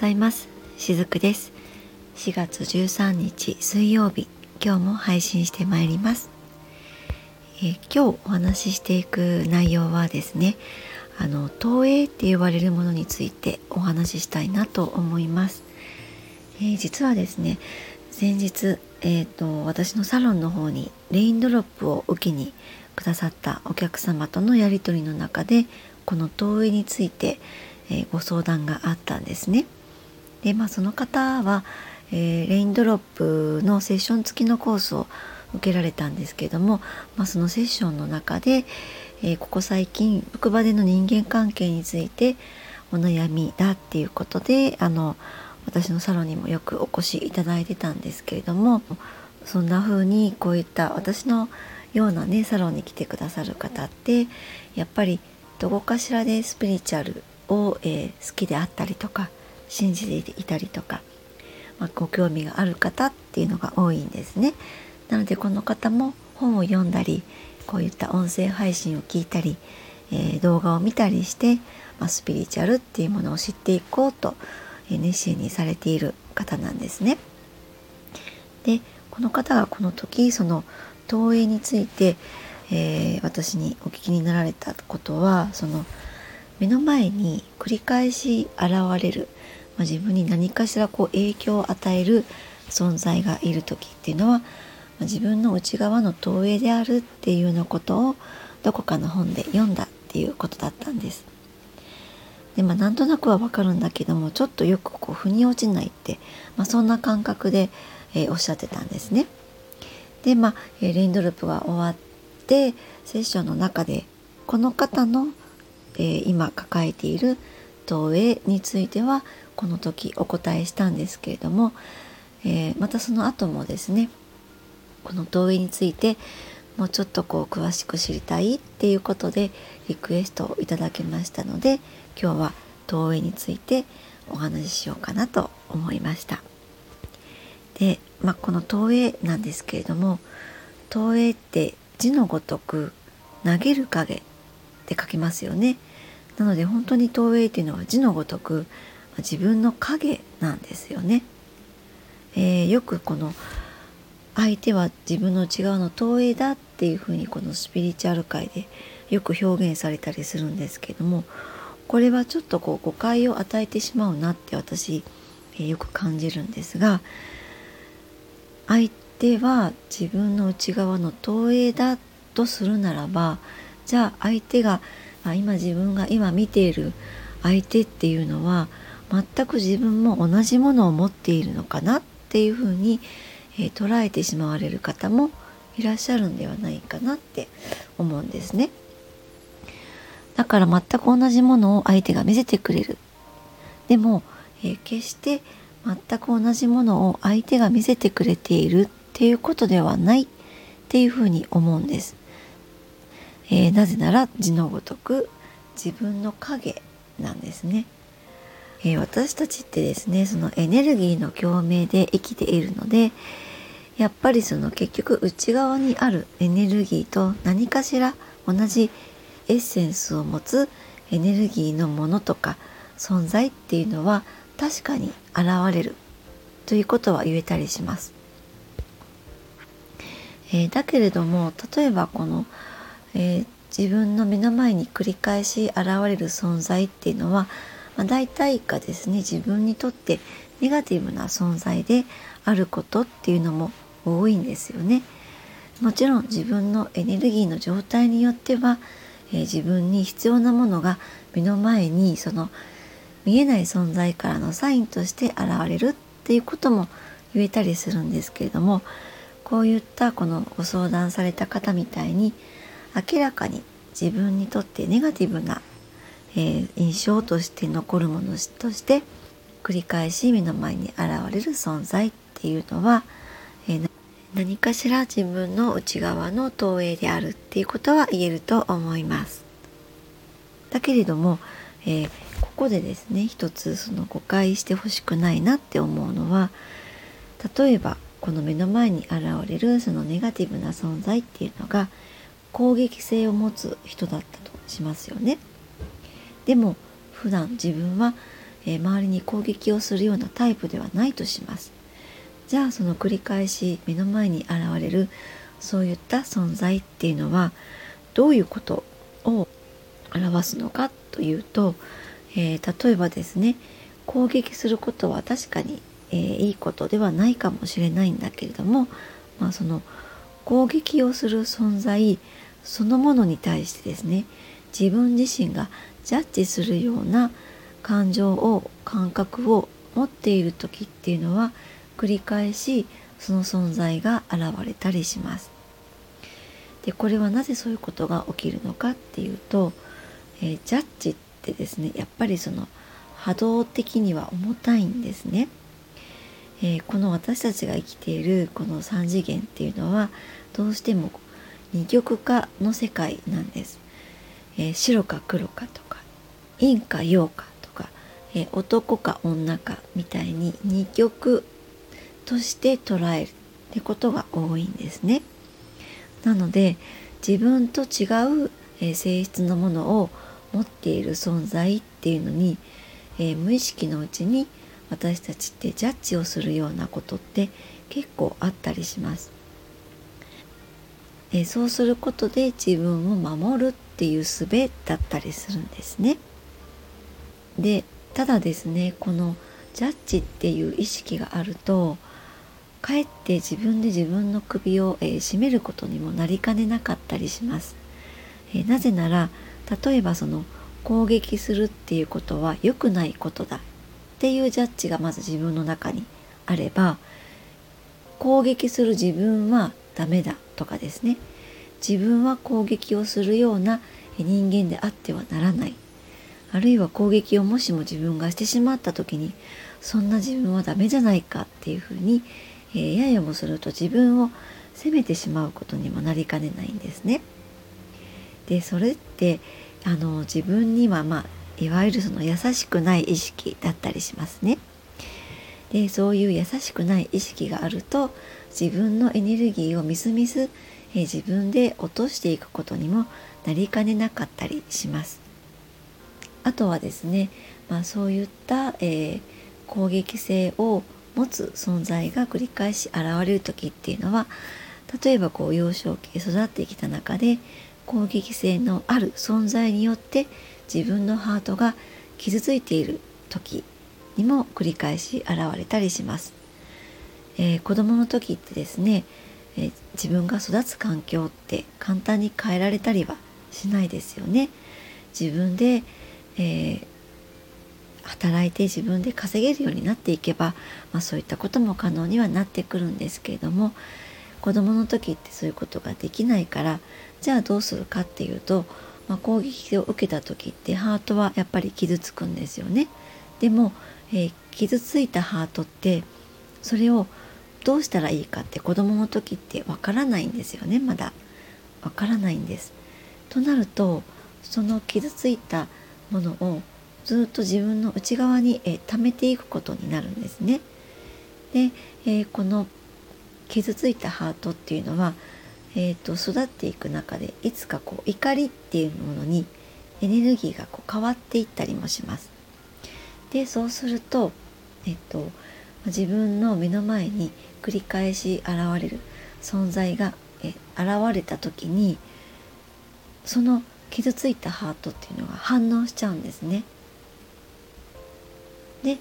ざいます。しずくです。4月13日水曜日今日も配信してまいります、えー、今日お話ししていく内容はですねあの投影って言われるものについてお話ししたいなと思います、えー、実はですね先日、えーと、私のサロンの方にレインドロップを受けにくださったお客様とのやり取りの中でこの投影について、えー、ご相談があったんですね。でまあその方は、えー、レインドロップのセッション付きのコースを受けられたんですけども、まあ、そのセッションの中で、えー、ここ最近職場での人間関係についてお悩みだっていうことであの私のサロンにもよくお越しいただいてたんですけれどもそんな風にこういった私のようなねサロンに来てくださる方ってやっぱりどこかしらでスピリチュアルを、えー、好きであったりとか信じていたりとか、まあ、ご興味がある方っていうのが多いんですね。なのでこの方も本を読んだりこういった音声配信を聞いたり、えー、動画を見たりして、まあ、スピリチュアルっていうものを知っていこうと、え、熱心にされている方なんですね。でこの方がこの時その投影についてえー、私にお聞きになられたことはその目の前に繰り返し現れる、まあ、自分に何かしらこう影響を与える存在がいる時っていうのは、まあ、自分の内側の投影であるっていうようなことをどこかの本で読んだっていうことだったんです。でまあなんとなくはわかるんだけどもちょっとよくこう腑に落ちないって、まあ、そんな感覚で、えー、おっしゃってたんですね。でまあ、え、レインドループが終わっでセッションの中でこの方の、えー、今抱えている投影についてはこの時お答えしたんですけれども、えー、またその後もですねこの投影についてもうちょっとこう詳しく知りたいっていうことでリクエストをいただきましたので今日は投影についてお話ししようかなと思いました。で、まあ、この投影なんですけれども投影って字のごとく投げる影って書きますよねなので本当に投影っていうのは字のごとく自分の影なんですよね、えー、よくこの相手は自分の内側の投影だっていうふうにこのスピリチュアル界でよく表現されたりするんですけどもこれはちょっとこう誤解を与えてしまうなって私、えー、よく感じるんですが相では自分の内側の投影だとするならばじゃあ相手があ今自分が今見ている相手っていうのは全く自分も同じものを持っているのかなっていうふうに、えー、捉えてしまわれる方もいらっしゃるんではないかなって思うんですね。だから全く同じものを相手が見せてくれる。でも、えー、決して全く同じものを相手が見せてくれているっていうことではないっていうふうに思うんです。えー、なぜなら字のごとく自分の影なんですね。えー、私たちってですねそのエネルギーの共鳴で生きているのでやっぱりその結局内側にあるエネルギーと何かしら同じエッセンスを持つエネルギーのものとか存在っていうのは確かに現れるということは言えたりします。えー、だけれども例えばこの、えー、自分の目の前に繰り返し現れる存在っていうのは、まあ、大体がですね自分にとってネガティブな存在であることっていうのも多いんですよね。もちろん自分のエネルギーの状態によっては、えー、自分に必要なものが目の前にその見えない存在からのサインとして現れるっていうことも言えたりするんですけれどもこういったこのご相談された方みたいに明らかに自分にとってネガティブな、えー、印象として残るものとして繰り返し目の前に現れる存在っていうのは、えー、何かしら自分の内側の投影であるっていうことは言えると思います。だけれども、えー、ここでですね一つその誤解してほしくないなって思うのは例えばこの目の前に現れるそのネガティブな存在っていうのが攻撃性を持つ人だったとしますよね。でも普段自分はえ、周りに攻撃をするようなタイプではないとしますじゃあその繰り返し目の前に現れるそういった存在っていうのはどういうことを表すのかというと、えー、例えばですね攻撃することは確かに、えー、いいことではないかもしれないんだけれども、まあ、その攻撃をする存在そのものに対してですね自分自身がジャッジするような感情を感覚を持っている時っていうのは繰り返しその存在が現れたりします。でこれはなぜそういうことが起きるのかっていうと、えー、ジャッジってですねやっぱりその波動的には重たいんですね。えー、この私たちが生きているこの3次元っていうのはどうしても二極化の世界なんです。えー、白か黒かとか陰か陽かとか、え男か女かみたいに二極として捉えるってことが多いんですね。なので自分と違う、え性質のものを持っている存在っていうのに、え、無意識のうちに私たちってジャッジをするようなことって結構あったりします。え、そうすることで自分を守るっていう術だったりするんですね。でただですねこのジャッジっていう意識があるとかえって自分で自分の首を、えー、絞めることにもなりかねなかったりします。えー、なぜなら例えばその攻撃するっていうことは良くないことだっていうジャッジがまず自分の中にあれば攻撃する自分はダメだとかですね自分は攻撃をするような人間であってはならないあるいは攻撃をもしも自分がしてしまった時にそんな自分はダメじゃないかっていうふうにえー、ややもすると自分を責めてしまうことにもなりかねないんですね。でそれってあの自分にはまあいわゆるその優しくない意識だったりしますね。でそういう優しくない意識があると自分のエネルギーをみすみす、え、自分で落としていくことにもなりかねなかったりします。あとはですね、まあ、そういった、えー、攻撃性を持つ存在が繰り返し現れる時っていうのは例えばこう幼少期で育ってきた中で攻撃性のある存在によって自分のハートが傷ついている時にも繰り返し現れたりします。えー、子供の時ってですね、えー、自分が育つ環境って簡単に変えられたりはしないですよね。自分で、えー、働いて自分で稼げるようになっていけば、まあ、そういったことも可能にはなってくるんですけれども子どもの時ってそういうことができないからじゃあどうするかっていうと、まあ、攻撃を受けた時ってハートはやっぱり傷つくんですよね。でも、えー、傷ついたハートってそれをどうしたらいいかって子どもの時ってわからないんですよねまだわからないんです。となるとその傷ついたものをずっと自分の内側に、えー、溜めていくことになるんですね。で、えー、この傷ついたハートっていうのは、えーと、育っていく中でいつかこう怒りっていうものにエネルギーがこう変わっていったりもします。でそうすると、えっと、自分の目の前に繰り返し現れる存在がえ現れた時にその傷ついたハートっていうのが反応しちゃうんですね。で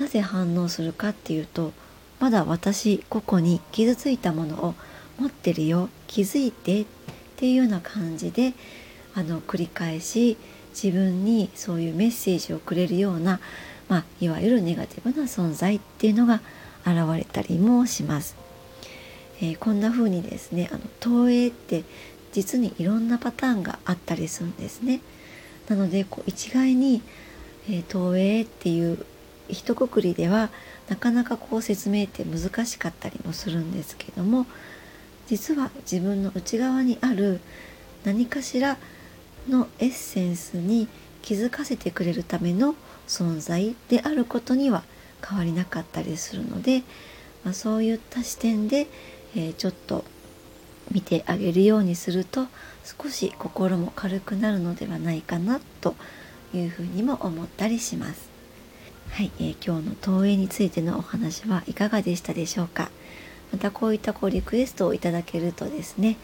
なぜ反応するかっていうとまだ私個々に傷ついたものを持ってるよ気づいてっていうような感じであの繰り返し自分にそういうメッセージをくれるような、まあ、いわゆるネガティブな存在っていうのが現れたりもします。えー、こんな風にですねあの投影って実にいろんなパターンがあったりするんですね。なのでこう一概に、えー、投影っていう一括りではなかなかこう説明って難しかったりもするんですけども実は自分の内側にある何かしらのエッセンスに気づかせてくれるための存在であることには変わりなかったりするので、まあ、そういった視点で、えー、ちょっと見てあげるようにすると少し心も軽くなるのではないかなというふうにも思ったりします。はい、えー、今日の投影についてのお話はいかがでしたでしょうか？またこういったこうリクエストをいただけるとですね、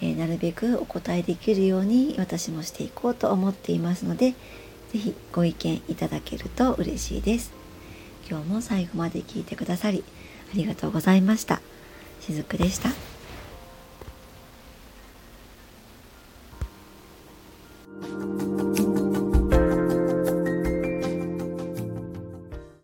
えー、なるべくお答えできるように私もしていこうと思っていますので是非ご意見いただけると嬉しいです今日も最後まで聞いてくださりありがとうございましたしずくでした。